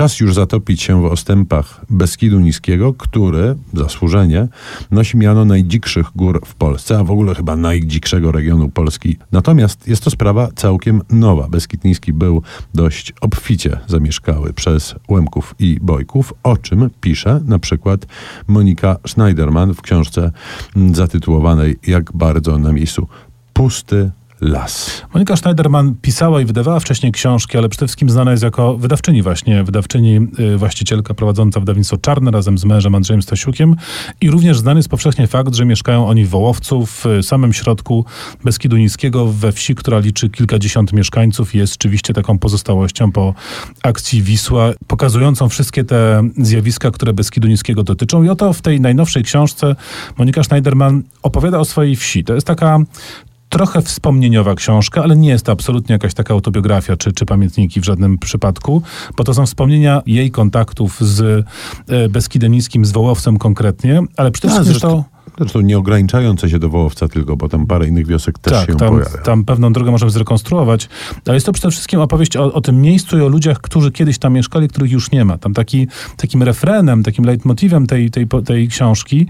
Czas już zatopić się w ostępach Beskidu Niskiego, który, zasłużenie, nosi miano najdzikszych gór w Polsce, a w ogóle chyba najdzikszego regionu Polski. Natomiast jest to sprawa całkiem nowa. Beskid Niski był dość obficie zamieszkały przez Łemków i Bojków, o czym pisze na przykład Monika Schneiderman w książce zatytułowanej Jak bardzo na miejscu pusty las. Monika Schneiderman pisała i wydawała wcześniej książki, ale przede wszystkim znana jest jako wydawczyni właśnie, wydawczyni, y, właścicielka prowadząca wydawnictwo Czarne razem z mężem Andrzejem Stasiukiem i również znany jest powszechnie fakt, że mieszkają oni w Wołowcu, w samym środku Beskidu Niskiego, we wsi, która liczy kilkadziesiąt mieszkańców i jest rzeczywiście taką pozostałością po akcji Wisła, pokazującą wszystkie te zjawiska, które Beskidu Niskiego dotyczą. I oto w tej najnowszej książce Monika Schneiderman opowiada o swojej wsi. To jest taka trochę wspomnieniowa książka, ale nie jest to absolutnie jakaś taka autobiografia czy, czy pamiętniki w żadnym przypadku, bo to są wspomnienia jej kontaktów z e, Beskidem Niskim, z Wołowcem konkretnie, ale przede wszystkim to... Zresztą nie ograniczające się do Wołowca tylko, bo tam parę innych wiosek też tak, się tam, pojawia. tam pewną drogę możemy zrekonstruować, ale jest to przede wszystkim opowieść o, o, tym miejscu i o ludziach, którzy kiedyś tam mieszkali, których już nie ma. Tam taki, takim refrenem, takim leitmotivem tej, tej, tej książki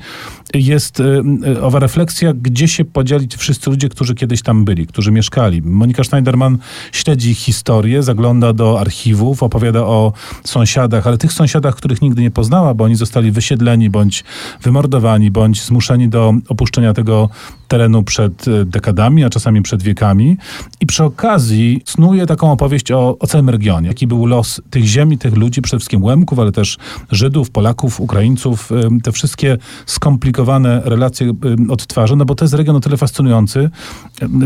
jest y, y, owa refleksja, gdzie się podzieli wszyscy ludzie, którzy kiedyś tam byli, którzy mieszkali. Monika Schneiderman śledzi historię, zagląda do archiwów, opowiada o sąsiadach, ale tych sąsiadach, których nigdy nie poznała, bo oni zostali wysiedleni, bądź wymordowani, bądź zmuszeni do opuszczenia tego terenu przed y, dekadami, a czasami przed wiekami. I przy okazji snuje taką opowieść o, o całym regionie. Jaki był los tych ziemi, tych ludzi, przede wszystkim Łemków, ale też Żydów, Polaków, Ukraińców. Te wszystkie skomplikowane relacje odtwarza, no bo to jest region o tyle fascynujący.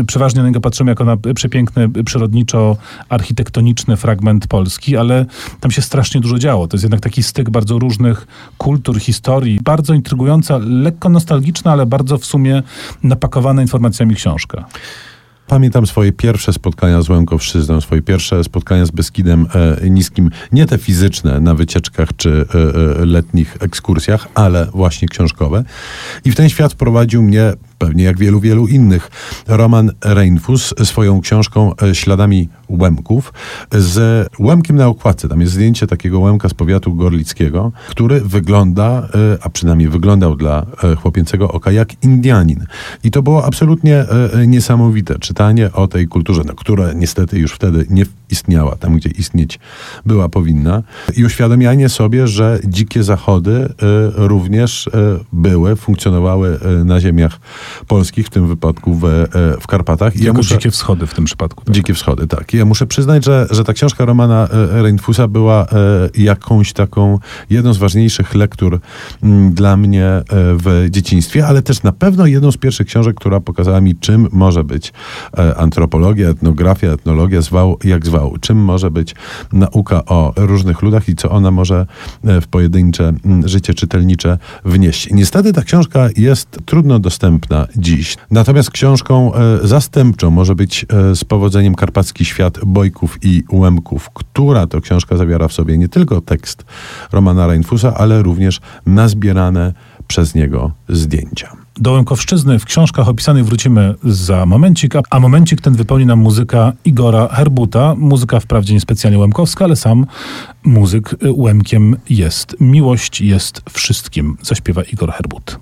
Przeważnie na niego patrzymy jako na przepiękny, przyrodniczo-architektoniczny fragment Polski, ale tam się strasznie dużo działo. To jest jednak taki styk bardzo różnych kultur, historii. Bardzo intrygująca, lekko nostalgiczna, ale bardzo w sumie napakowana informacjami książka. Pamiętam swoje pierwsze spotkania z Łękowszczyzną, swoje pierwsze spotkania z Beskidem e, Niskim. Nie te fizyczne na wycieczkach czy e, e, letnich ekskursjach, ale właśnie książkowe. I w ten świat prowadził mnie pewnie jak wielu, wielu innych. Roman Reinfus swoją książką e, Śladami Łemków z łemkiem na okładce. Tam jest zdjęcie takiego łemka z powiatu gorlickiego, który wygląda, e, a przynajmniej wyglądał dla e, chłopięcego oka jak Indianin. I to było absolutnie niesamowite czytanie o tej kulturze, no, która niestety już wtedy nie istniała tam, gdzie istnieć była powinna. I uświadamianie sobie, że dzikie zachody również były, funkcjonowały na ziemiach polskich, w tym wypadku w, e, w Karpatach. I ja muszę, dzikie wschody w tym przypadku. Tak? Dzikie wschody, tak. I ja muszę przyznać, że, że ta książka Romana e, Reinfusa była e, jakąś taką, jedną z ważniejszych lektur dla mnie w dzieciństwie, ale też na pewno jedną z pierwszych książek, która pokazała mi, czym może być antropologia, etnografia, etnologia, zwał jak zwał. Czym może być nauka o różnych ludach i co ona może w pojedyncze życie czytelnicze wnieść. Niestety ta książka jest trudno dostępna dziś. Natomiast książką e, zastępczą może być e, z powodzeniem Karpacki Świat Bojków i Łemków, która to książka zawiera w sobie nie tylko tekst Romana Reinfusa, ale również nazbierane przez niego zdjęcia. Do Łękowszczyzny w książkach opisanych wrócimy za momencik, a momencik ten wypełni nam muzyka Igora Herbuta. Muzyka wprawdzie niespecjalnie łemkowska, ale sam muzyk Łemkiem jest. Miłość jest wszystkim, zaśpiewa Igor Herbut.